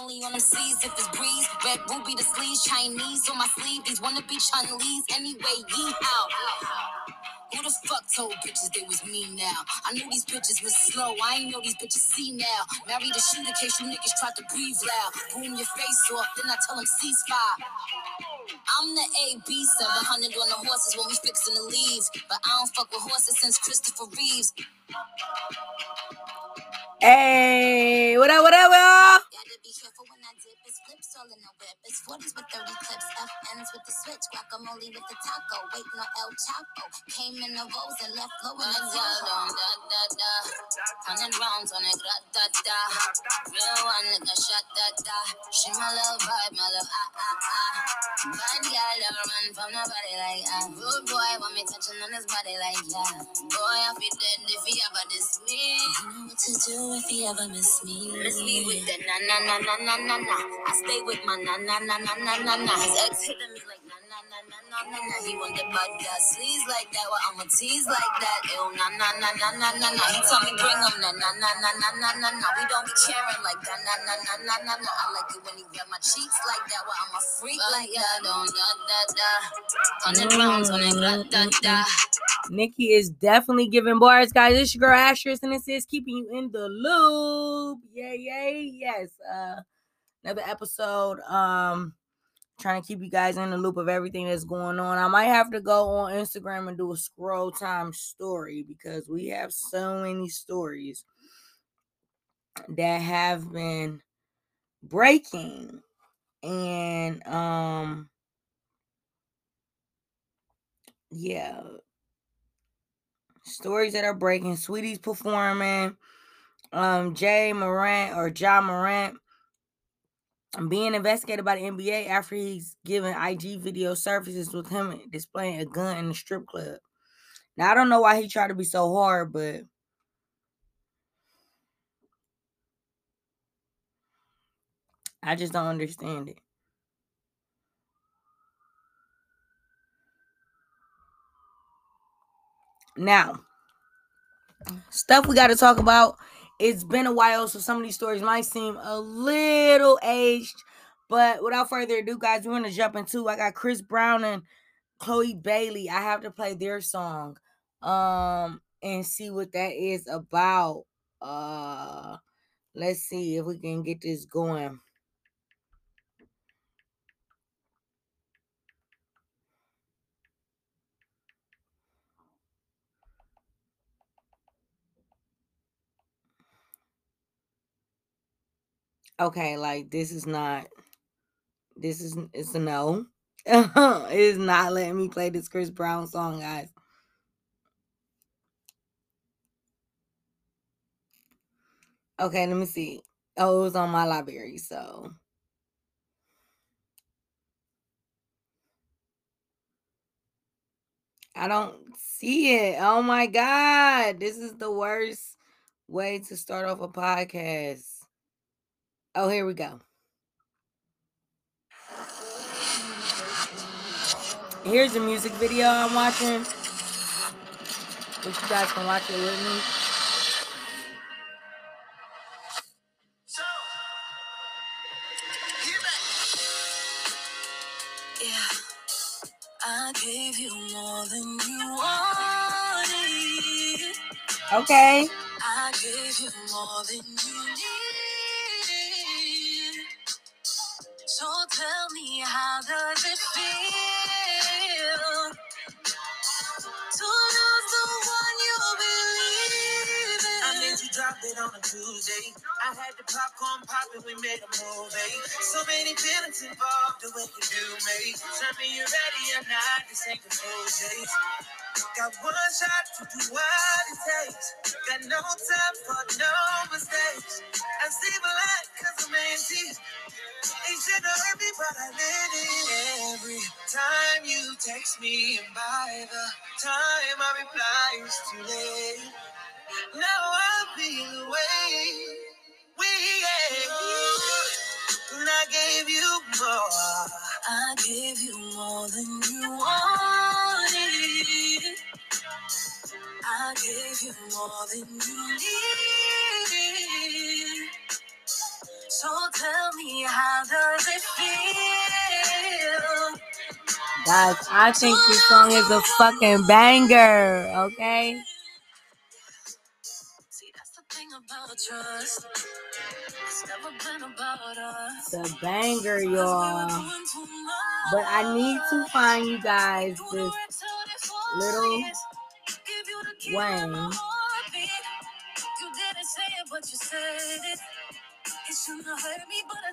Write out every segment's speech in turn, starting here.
Only on them seas if it's breeze. Red ruby the sleeves, Chinese on my sleeve. These wanna be Chun Lee's anyway. Yee out. Who the fuck told bitches they was me now? I knew these bitches was slow. I ain't know these bitches see now. Married a shoot in case you niggas tried to breathe loud. Boom your face off, then I tell them ceasefire. I'm the AB 700 on the horses when we fixing the leaves. But I don't fuck with horses since Christopher Reeves. Hey, what up, what up, y'all? All the whip. It's 40s with 30 clips. FNs with the switch. Guacamole with the taco. Waiting on El Chapo. Came in the rose and left low in the Da, da, da. Hundred rounds on it. Gra, da, da. Real one nigga shot da, da. She my little vibe, my little ah, ah, ah. Bad girl, don't run from nobody like ah. Good boy, want me touching on his body like yeah. Boy, I feel dead if he ever diss me. You know what to do if he ever miss me. Miss me with the na na na na na na na. I stay with my na na na na na na na. His ex hitting me like na na na na na na. He want the bad guy sleaze like that. Well, I'ma tease like that. Ew na na na na na na na. He told me bring him na na na na na na na na. We don't be caring like that na na na na na na. I like it when he grab my cheeks like that. Well, I'm a freak like that. Don't da da da. Hundred rounds on it. Da da da. Nikki is definitely giving bars, guys. It's your girl Asterisk, and this is keeping you in the loop. Yay, yay, yes. Uh, another episode. Um, trying to keep you guys in the loop of everything that's going on. I might have to go on Instagram and do a scroll time story because we have so many stories that have been breaking. And um yeah. Stories that are breaking. Sweetie's performing. Um jay morant or john morant being investigated by the nba after he's given ig video services with him displaying a gun in the strip club now i don't know why he tried to be so hard but i just don't understand it now stuff we got to talk about. It's been a while, so some of these stories might seem a little aged. But without further ado, guys, we're gonna jump into. I got Chris Brown and Chloe Bailey. I have to play their song, um, and see what that is about. Uh, let's see if we can get this going. Okay, like this is not this is it's a no. it is not letting me play this Chris Brown song, guys. Okay, let me see. Oh, it was on my library, so I don't see it. Oh my god, this is the worst way to start off a podcast. Oh, here we go. Here's the music video I'm watching. Which you guys can watch it with me. Yeah. I gave you more than you wanted. Okay. How does it feel to lose the one you believe in? I made you drop it on a Tuesday. I had the popcorn popping, we made a movie. So many feelings involved, the way you do me. Tell me you're ready or not, this ain't the Tuesday. Got one shot to do what it takes. Got no time for no mistakes. I see black cause I'm anti. Shit to hurt me, but I let it. Every time you text me, and by the time I reply, it's too late. Now I feel the way we And I gave you more. I gave you more than you wanted. I gave you more than you need. So tell me, how does it feel? Guys, I think this song is a fucking banger, okay? See, that's the thing about trust. It's never been about us. The banger, y'all. But I need to find you guys this little Wayne. But you said it. It shouldn't have hurt me, but I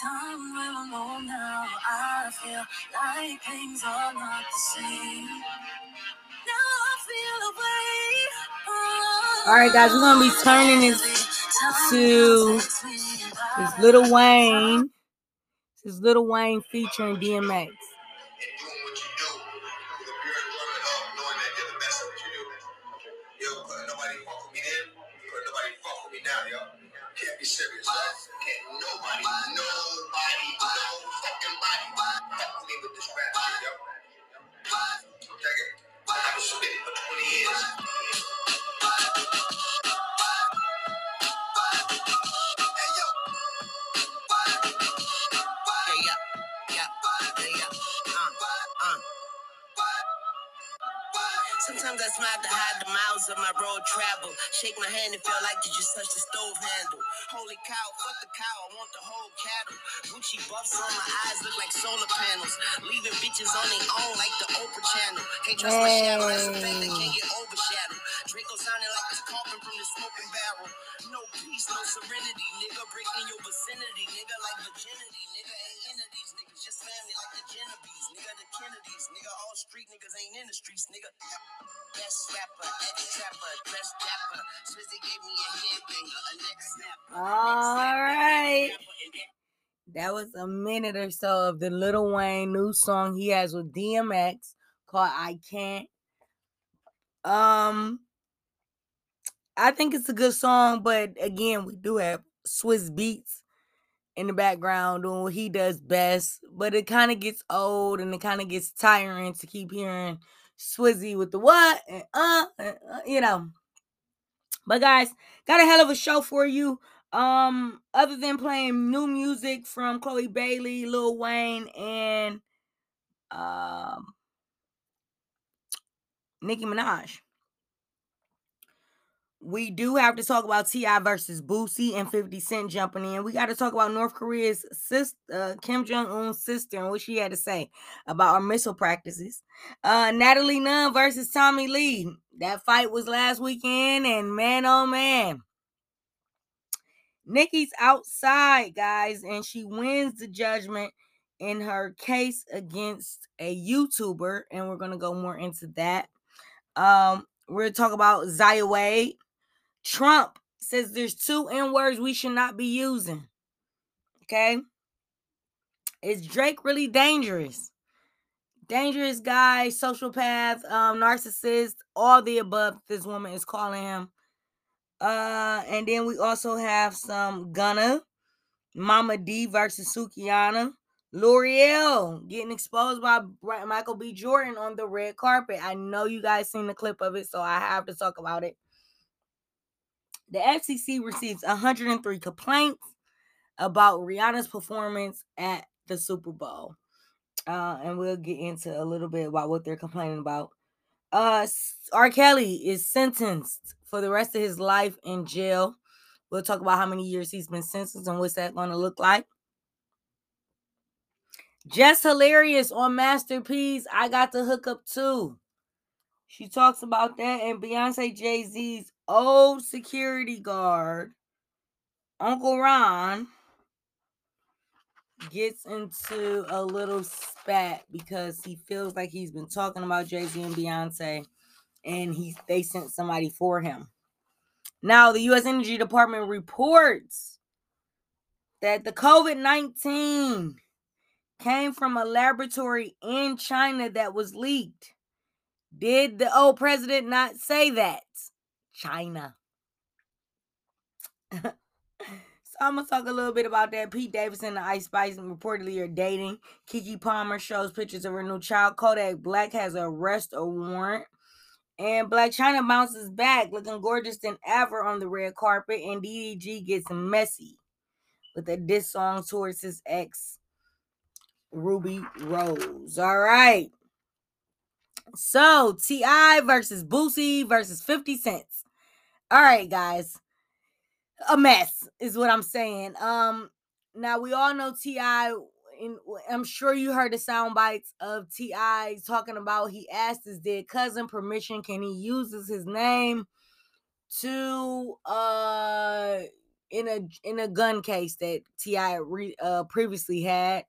time when I'm alone now, I feel like things are not the same. Now I feel away. All right, guys, we're gonna be turning this to this Lil Wayne. This Little Wayne featuring DMX. Smile to hide the miles of my road travel. Shake my hand and feel like you just touched the stove handle. Holy cow, fuck the cow, I want the whole cattle. Gucci buffs on my eyes look like solar panels. Leaving bitches on their own like the Oprah channel. Can't trust my shadow, that's a fact that can't get overshadowed. Draco sounding like it's coughing from the smoking barrel. No peace, no serenity, nigga. Breaking your vicinity, nigga, like virginity, like the Genovese, nigga. The Kennedys, nigga. All street niggas ain't in the streets, nigga. Best rapper, ex trapper, dress dapper. Swizzy gave me a headbanger, a neck snapper. All right. That was a minute or so of the Little Wayne new song he has with DMX called I Can't. Um I think it's a good song, but again, we do have Swiss Beatz in the background doing what he does best. But it kind of gets old and it kind of gets tiring to keep hearing Swizzy with the what and uh, and, uh, you know. But guys, got a hell of a show for you. Um, other than playing new music from Chloe Bailey, Lil Wayne, and um Nicki Minaj we do have to talk about T.I. versus Boosie and 50 Cent jumping in. We got to talk about North Korea's sister, uh, Kim Jong Un's sister, and what she had to say about our missile practices. Uh, Natalie Nunn versus Tommie Lee. That fight was last weekend, and man, oh man. Nikki's outside, guys, and she wins the judgment in her case against a YouTuber, and we're gonna go more into that. Um, we're gonna talk about Zaya Wade Trump says there's two N words we should not be using. Okay. Is Drake really dangerous? Dangerous guy, sociopath, um, narcissist, all the above this woman is calling him. Uh, and then we also have some Gunna, Mama Dee versus Sukihana. Lore'l getting exposed by Michael B. Jordan on the red carpet. I know you guys seen the clip of it, so I have to talk about it. The FCC receives 103 complaints about Rihanna's performance at the Super Bowl. Uh, and we'll get into a little bit about what they're complaining about. Uh, R. Kelly is sentenced for the rest of his life in jail. We'll talk about how many years he's been sentenced and what's that going to look like. Jess Hilarious on Masterpiece. I got the hookup too. She talks about that and Beyonce Jay Z's old security guard, Uncle Ron, gets into a little spat because he feels like he's been talking about Jay Z and Beyonce, and he they sent somebody for him. Now, the U.S. Energy Department reports that the COVID 19 came from a laboratory in China that was leaked. Did the old president not say that? China. so I'm gonna talk a little bit about that. Pete Davidson and Ice Spice reportedly are dating. Keke Palmer shows pictures of her new child. Kodak Black has a arrest warrant And Blac Chyna bounces back, looking gorgeous than ever on the red carpet. And DDG gets messy with a diss song towards his ex, Rubi Rose. All right. So T.I. versus Boosie versus 50 Cents. All right, guys. A mess is what I'm saying. Um, now we all know T.I. I'm sure you heard the sound bites of T.I. talking about he asked his dead cousin permission. Can he uses his name to uh in a in a gun case that T.I. Uh previously had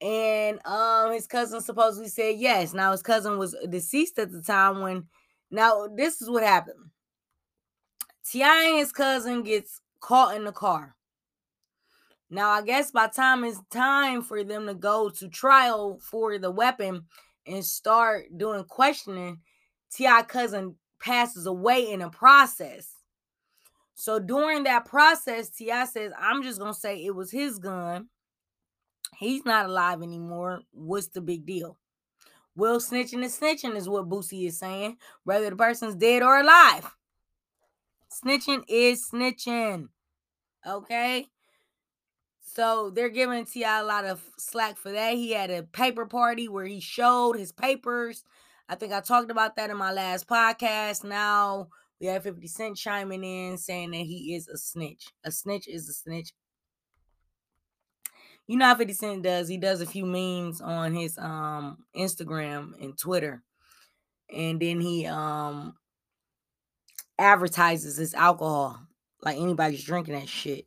and um his cousin supposedly said yes. Now his cousin was deceased at the time when now this is what happened. T.I. and his cousin gets caught in the car. Now I guess by time it's time for them to go to trial for the weapon and start doing questioning, T.I. cousin passes away in the process. So during that process, T.I. says, I'm just gonna say it was his gun He's not alive anymore. What's the big deal? Well, snitching is snitching, is what Boosie is saying, whether the person's dead or alive. Snitching is snitching. Okay. So they're giving T.I. a lot of slack for that. He had a paper party where he showed his papers. I think I talked about that in my last podcast. Now we have 50 Cent chiming in saying that he is a snitch. A snitch is a snitch you know how 50 Cent does. He does a few memes on his um Instagram and Twitter. And then he um advertises his alcohol. Like anybody's drinking that shit.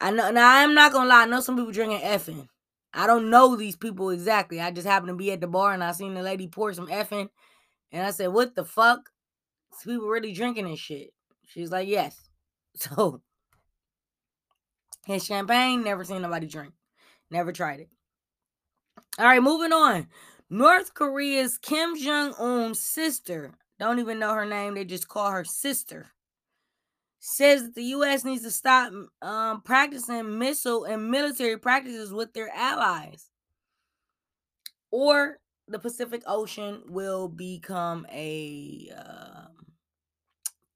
I know now I'm not gonna lie, I know some people drinking effing. I don't know these people exactly. I just happened to be at the bar and I seen the lady pour some effing. And I said, What the fuck? people really drinking this shit. She's like, Yes. So his champagne, never seen nobody drink. Never tried it. All right, moving on. North Korea's Kim Jong Un's sister, don't even know her name, they just call her sister, says that the U.S. needs to stop um, practicing missile and military practices with their allies, or the Pacific Ocean will become a uh,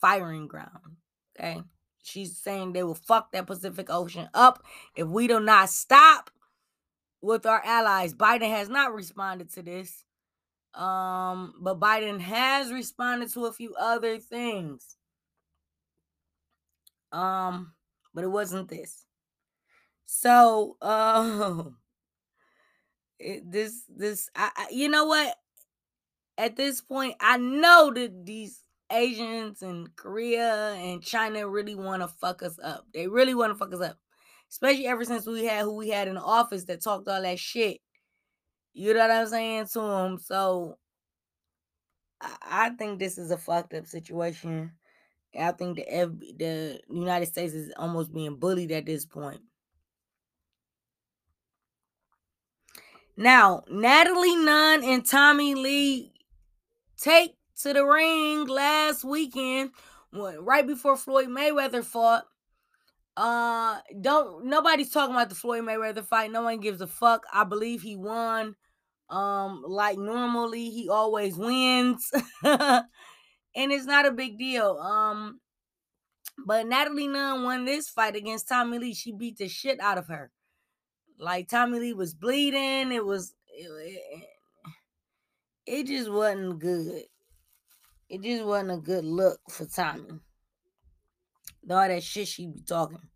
firing ground. Okay. She's saying they will fuck that Pacific Ocean up if we do not stop with our allies. Biden has not responded to this. Um, but Biden has responded to a few other things. Um, but it wasn't this. So, uh, it, this this I, I you know what? At this point, I know that these Asians and Korea and China really want to fuck us up. They really want to fuck us up. Especially ever since we had who we had in office that talked all that shit. You know what I'm saying to him. So I, think this is a fucked up situation. I think the the United States is almost being bullied at this point. Now, Natalie Nunn and Tommie Lee take to the ring last weekend, when, right before Floyd Mayweather fought. Uh, don't nobody's talking about the Floyd Mayweather fight. No one gives a fuck. I believe he won. Um, like normally he always wins, and it's not a big deal. Um, but Natalie Nunn won this fight against Tommie Lee. She beat the shit out of her. Like Tommie Lee was bleeding. It was it, it, it just wasn't good. It just wasn't a good look for Tommie all that shit she be talking.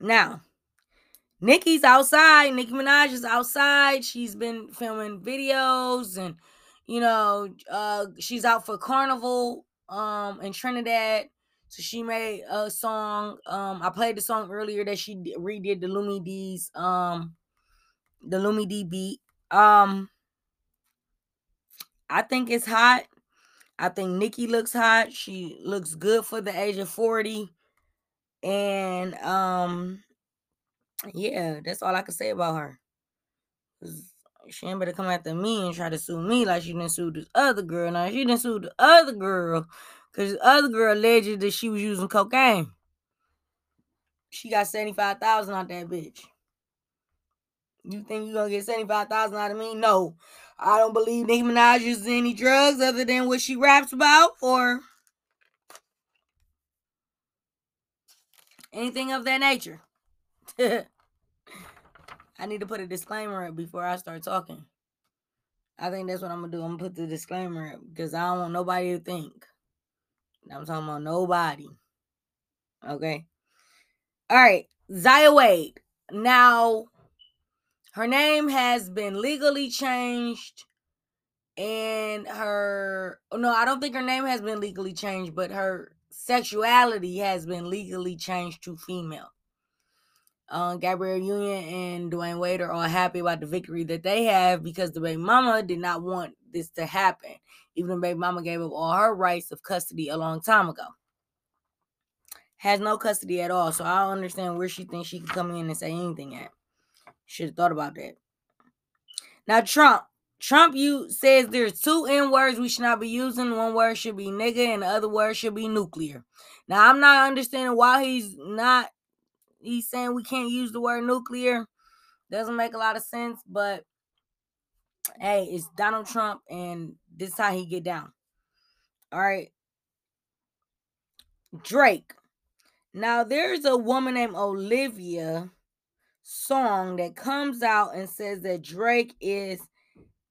Now, Nicki's outside. Nicki Minaj is outside. She's been filming videos and you know, uh she's out for carnival um in Trinidad. So she made a song. Um I played the song earlier that she redid the Lumidee um the Lumidee beat. Um I think it's hot. I think Nicki looks hot. She looks good for the age of 40. And um yeah, that's all I can say about her. She ain't better come after me and try to sue me like she didn't sue this other girl. Now she didn't sue the other girl because the other girl alleged that she was using cocaine. She got 75,000 out that bitch. You think you gonna get 75,000 out of me? No. I don't believe Nicki Minaj uses any drugs other than what she raps about or anything of that nature. I need to put a disclaimer up before I start talking. I think that's what I'm gonna do. I'm gonna put the disclaimer up because I don't want nobody to think. I'm talking about nobody. Okay. All right. Zaya Wade. Now, her name has been legally changed and her no i don't think her name has been legally changed but her sexuality has been legally changed to female uh, Gabrielle Union and Dwyane Wade are all happy about the victory that they have because the baby mama did not want this to happen. Even the baby mama gave up all her rights of custody a long time ago. Has no custody at all, so I don't understand where she thinks she can come in and say anything at. Should have thought about that. Now Trump, Trump you says there's two N words we should not be using. One word should be nigga and the other word should be nuclear. Now I'm not understanding why he's not he's saying we can't use the word nuclear. Doesn't make a lot of sense, but hey, it's Donald Trump and this is how he get down. All right. Drake. Now there's a woman named Olivia song that comes out and says that Drake is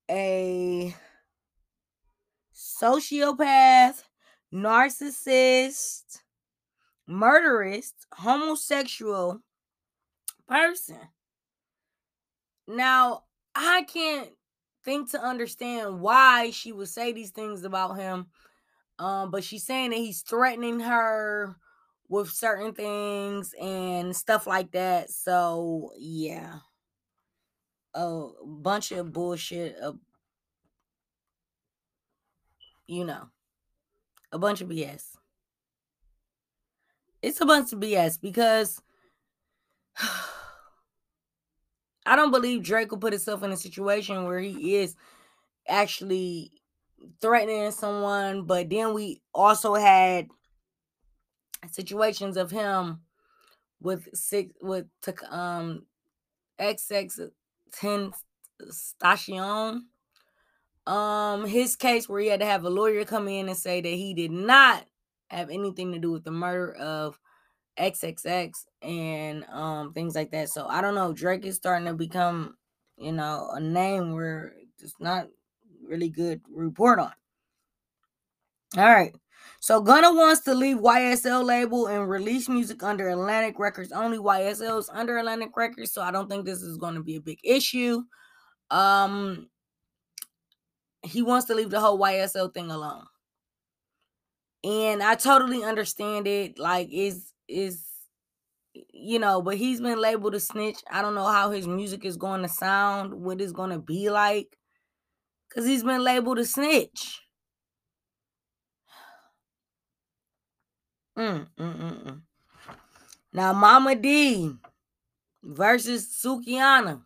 a sociopath, narcissist, murderous, homosexual person. Now, I can't think to understand why she would say these things about him. Um, but she's saying that he's threatening her with certain things and stuff like that. So yeah a bunch of bullshit, you know, a bunch of BS. It's a bunch of BS because I don't believe Drake will put himself in a situation where he is actually threatening someone, but then we also had situations of him with six with um XX Ten Station. Um, his case where he had to have a lawyer come in and say that he did not have anything to do with the murder of XXX and um things like that. So I don't know. Drake is starting to become, you know, a name where it's not really good report on. All right. So Gunna wants to leave YSL label and release music under Atlantic Records only. YSL is under Atlantic Records, so I don't think this is going to be a big issue. Um, he wants to leave the whole YSL thing alone, and I totally understand it. Like, is is you know, but he's been labeled a snitch. I don't know how his music is going to sound, what it's going to be like, because he's been labeled a snitch. Mm, mm, mm, mm. Now, Mama Dee versus Sukihana.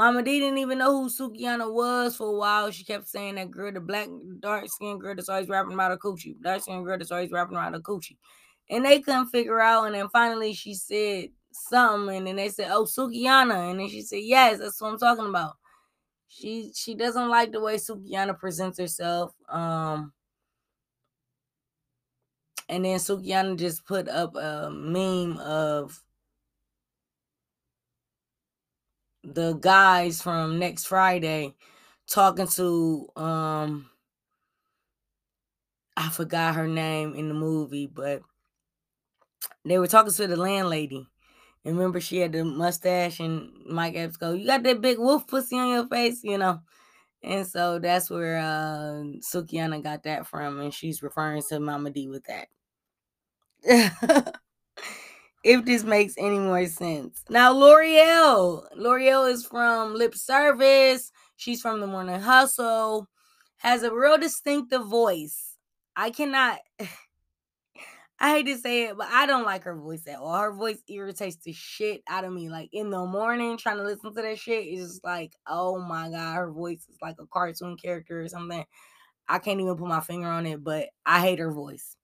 Mama Dee didn't even know who Sukihana was for a while. She kept saying that girl, the black, dark skinned girl that's always rapping about a coochie. Dark skinned girl that's always rapping about a coochie. And they couldn't figure out. And then finally she said something. And then they said, Oh, Sukihana. And then she said, Yes, that's what I'm talking about. She she doesn't like the way Sukihana presents herself. Um and then Sukihana just put up a meme of the guys from next Friday talking to um I forgot her name in the movie, but they were talking to the landlady. And remember she had the mustache and Mike Epps go, You got that big wolf pussy on your face, you know. And so that's where uh Sukihana got that from, and she's referring to Mama Dee with that. if this makes any more sense. Now, Lore'l. Lore'l is from Lip Service. She's from The Morning Hustle. Has a real distinctive voice. I cannot. I hate to say it, but I don't like her voice at all. Her voice irritates the shit out of me. Like in the morning, trying to listen to that shit is just like, oh my god, her voice is like a cartoon character or something. I can't even put my finger on it, but I hate her voice.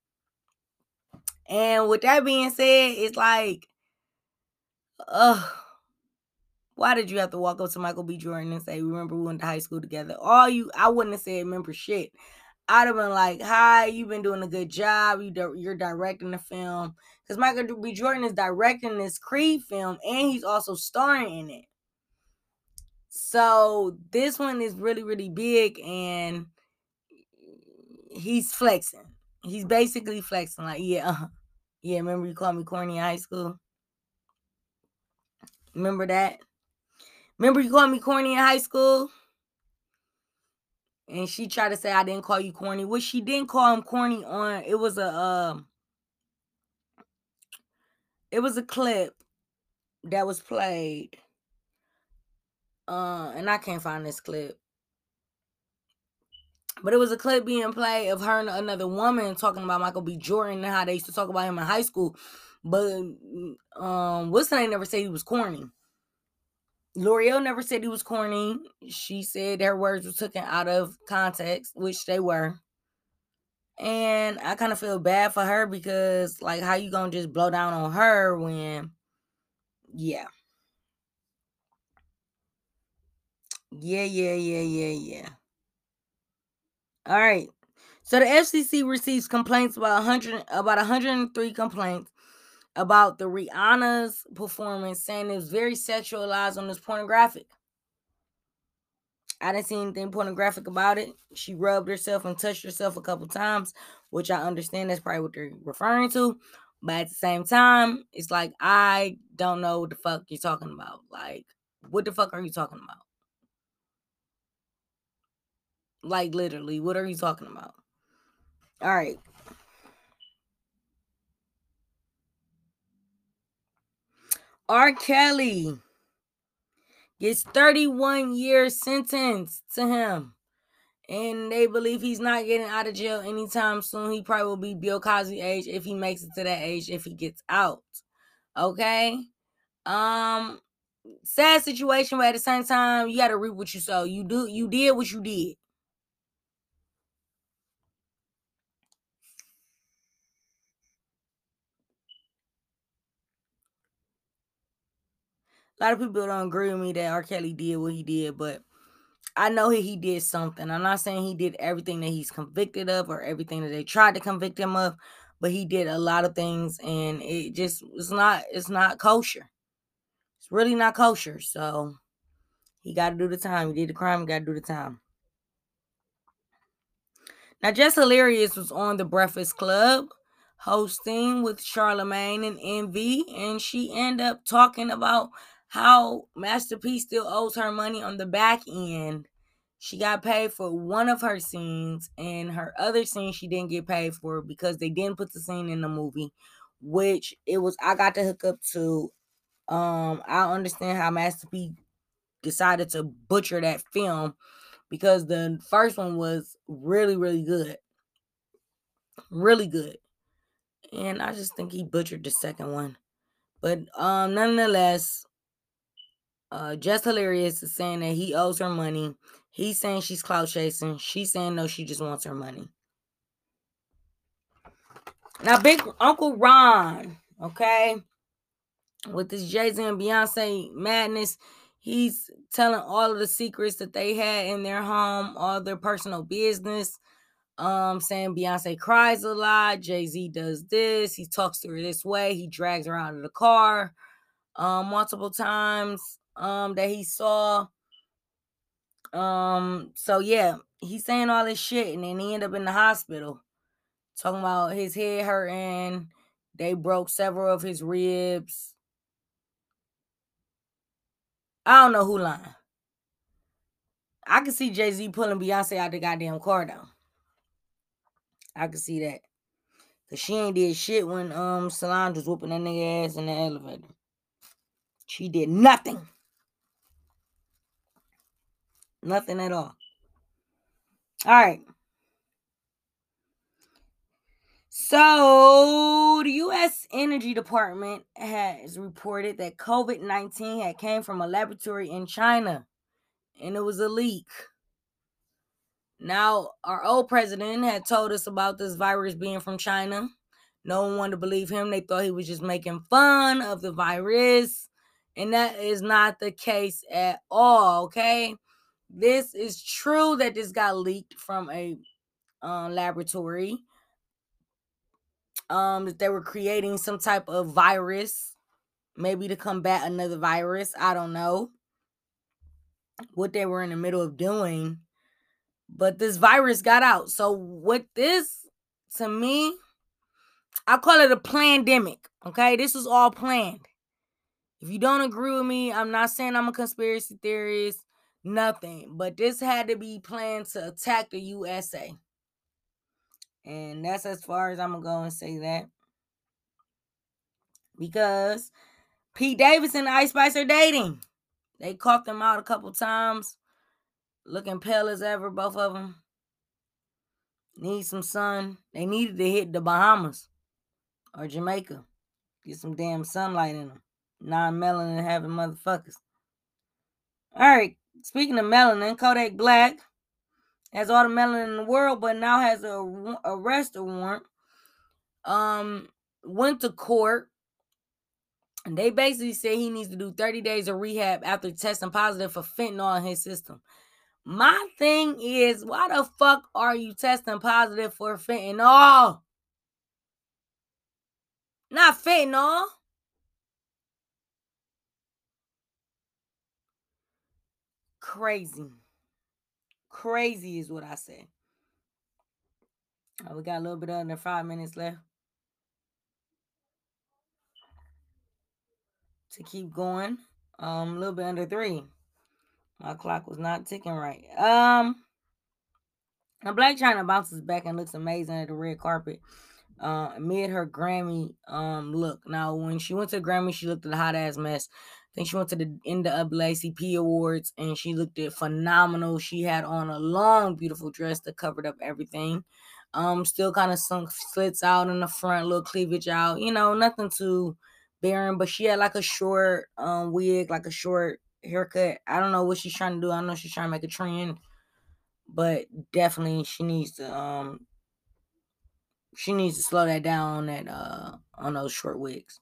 And with that being said, it's like, uh, Why did you have to walk up to Michael B. Jordan and say, "Remember we went to high school together"? All you, I wouldn't have said, "Remember shit." I'd have been like, "Hi, you've been doing a good job. You you're directing the film because Michael B. Jordan is directing this Creed film and he's also starring in it. So this one is really really big and he's flexing. He's basically flexing like, yeah, uh-huh. yeah. Remember you called me corny in high school? Remember that? Remember you called me corny in high school? And she tried to say I didn't call you corny. What she didn't call him corny on it was a um it was a clip that was played. Uh and I can't find this clip. But it was a clip being played of her and another woman talking about Michael B. Jordan and how they used to talk about him in high school. But um Wilson ain't never said he was corny. Lore'l never said he was corny. She said her words were taken out of context, which they were. And I kind of feel bad for her because, like, how you gonna just blow down on her when, yeah, yeah, yeah, yeah, yeah, yeah. All right. So the FCC receives complaints about 100 about 103 complaints about the Rihanna's performance, saying it was very sexualized on this pornographic. I didn't see anything pornographic about it. She rubbed herself and touched herself a couple times, which I understand that's probably what they're referring to. But at the same time, it's like I don't know what the fuck you're talking about. Like, what the fuck are you talking about? Like literally, what are you talking about? All right. R. Kelly gets 31 years sentence to him. And they believe he's not getting out of jail anytime soon. He probably will be Bill Cosby age if he makes it to that age if he gets out. Okay? Um sad situation, but at the same time, you gotta reap what you sow. You do you did what you did. A lot of people don't agree with me that R. Kelly did what he did, but I know he, he did something. I'm not saying he did everything that he's convicted of or everything that they tried to convict him of, but he did a lot of things and it just it's not it's not kosher. It's really not kosher. So he got to do the time. He did the crime, he got to do the time. Now, Jess Hilarious was on the Breakfast Club hosting with Charlemagne and Envy, and she ended up talking about how Master P still owes her money on the back end. She got paid for one of her scenes, and her other scene she didn't get paid for because they didn't put the scene in the movie, which it was I got to hook up to. Um, I understand how Master P decided to butcher that film because the first one was really, really good. Really good. And I just think he butchered the second one. But um nonetheless, uh, Jess Hilarious is saying that he owes her money. He's saying she's clout chasing. She's saying no, she just wants her money. Now, Big Uncle Ron, okay, with this Jay Z and Beyonce madness, he's telling all of the secrets that they had in their home, all their personal business. Um, saying Beyonce cries a lot, Jay Z does this, he talks to her this way, he drags her out of the car um multiple times um that he saw. Um, so yeah, he's saying all this shit, and then he end up in the hospital talking about his head hurting. They broke several of his ribs. I don't know who lying. I can see Jay Z pulling Beyonce out the goddamn car though. I can see that. Cause she ain't did shit when um Solange was whooping that nigga ass in the elevator. She did nothing. Nothing at all. All right. So, the U.S. Energy Department has reported that COVID 19 had came from a laboratory in China and it was a leak. Now, our old president had told us about this virus being from China. No one wanted to believe him. They thought he was just making fun of the virus And that is not the case at all, okay? This is true that this got leaked from a uh, laboratory. Um, that they were creating some type of virus, maybe to combat another virus. I don't know what they were in the middle of doing, but this virus got out. So, what this to me, I call it a pandemic. Okay, this was all planned. If you don't agree with me, I'm not saying I'm a conspiracy theorist, nothing, but this had to be planned to attack the USA. And that's as far as I'm gonna go and say that. Because Pete Davidson and Ice Spice are dating. They caught them out a couple times, looking pale as ever, both of them. Need some sun. They needed to hit the Bahamas or Jamaica. Get some damn sunlight in them. Non melanin having motherfuckers. All right. Speaking of melanin, Kodak Black has all the melanin in the world, but now has a arrest warrant. Um, went to court. And they basically say he needs to do 30 days of rehab after testing positive for fentanyl in his system. My thing is, why the fuck are you testing positive for fentanyl? Not fentanyl. Crazy. Crazy is what I say. Oh, we got a little bit under five minutes left. To keep going. Um, a little bit under three. My clock was not ticking right. Um, now Blac Chyna bounces back and looks amazing at the red carpet. Uh, amid her Grammy um look. Now, when she went to Grammy, she looked at a hot ass mess. I think she went to the NAACP Awards and she looked at phenomenal. She had on a long, beautiful dress that covered up everything. Um, still kind of some slits out in the front, little cleavage out. You know, nothing too barren, but she had like a short um wig, like a short haircut. I don't know what she's trying to do. I know she's trying to make a trend, but definitely she needs to um she needs to slow that down on that uh on those short wigs.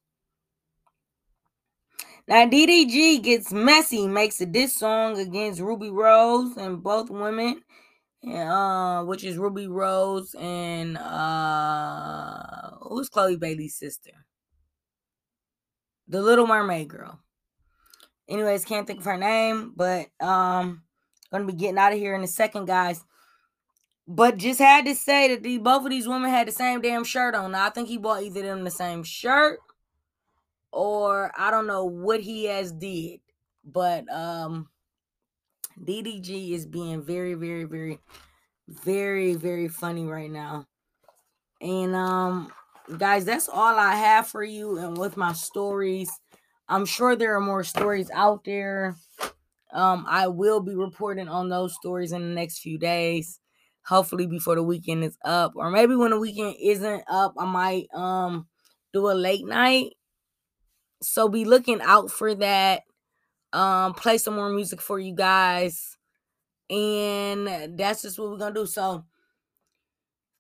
Now DDG gets messy, makes a diss song against Rubi Rose and both women, uh, which is Rubi Rose and uh, who's Chloe Bailey's sister, the Little Mermaid girl. Anyways, can't think of her name, but um, gonna be getting out of here in a second, guys. But just had to say that the, both of these women had the same damn shirt on. Now, I think he bought either them the same shirt or I don't know what he has did. But um DDG is being very, very, very, very, very funny right now. And um guys, that's all I have for you and with my stories. I'm sure there are more stories out there. Um, I will be reporting on those stories in the next few days. Hopefully before the weekend is up. Or maybe when the weekend isn't up, I might um do a late night. So be looking out for that. Um, play some more music for you guys. And that's just what we're gonna do. So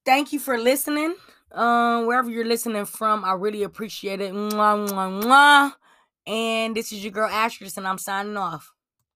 thank you for listening. Um, wherever you're listening from, I really appreciate it. Mwah, mwah, mwah. And this is your girl Ashley, and I'm signing off.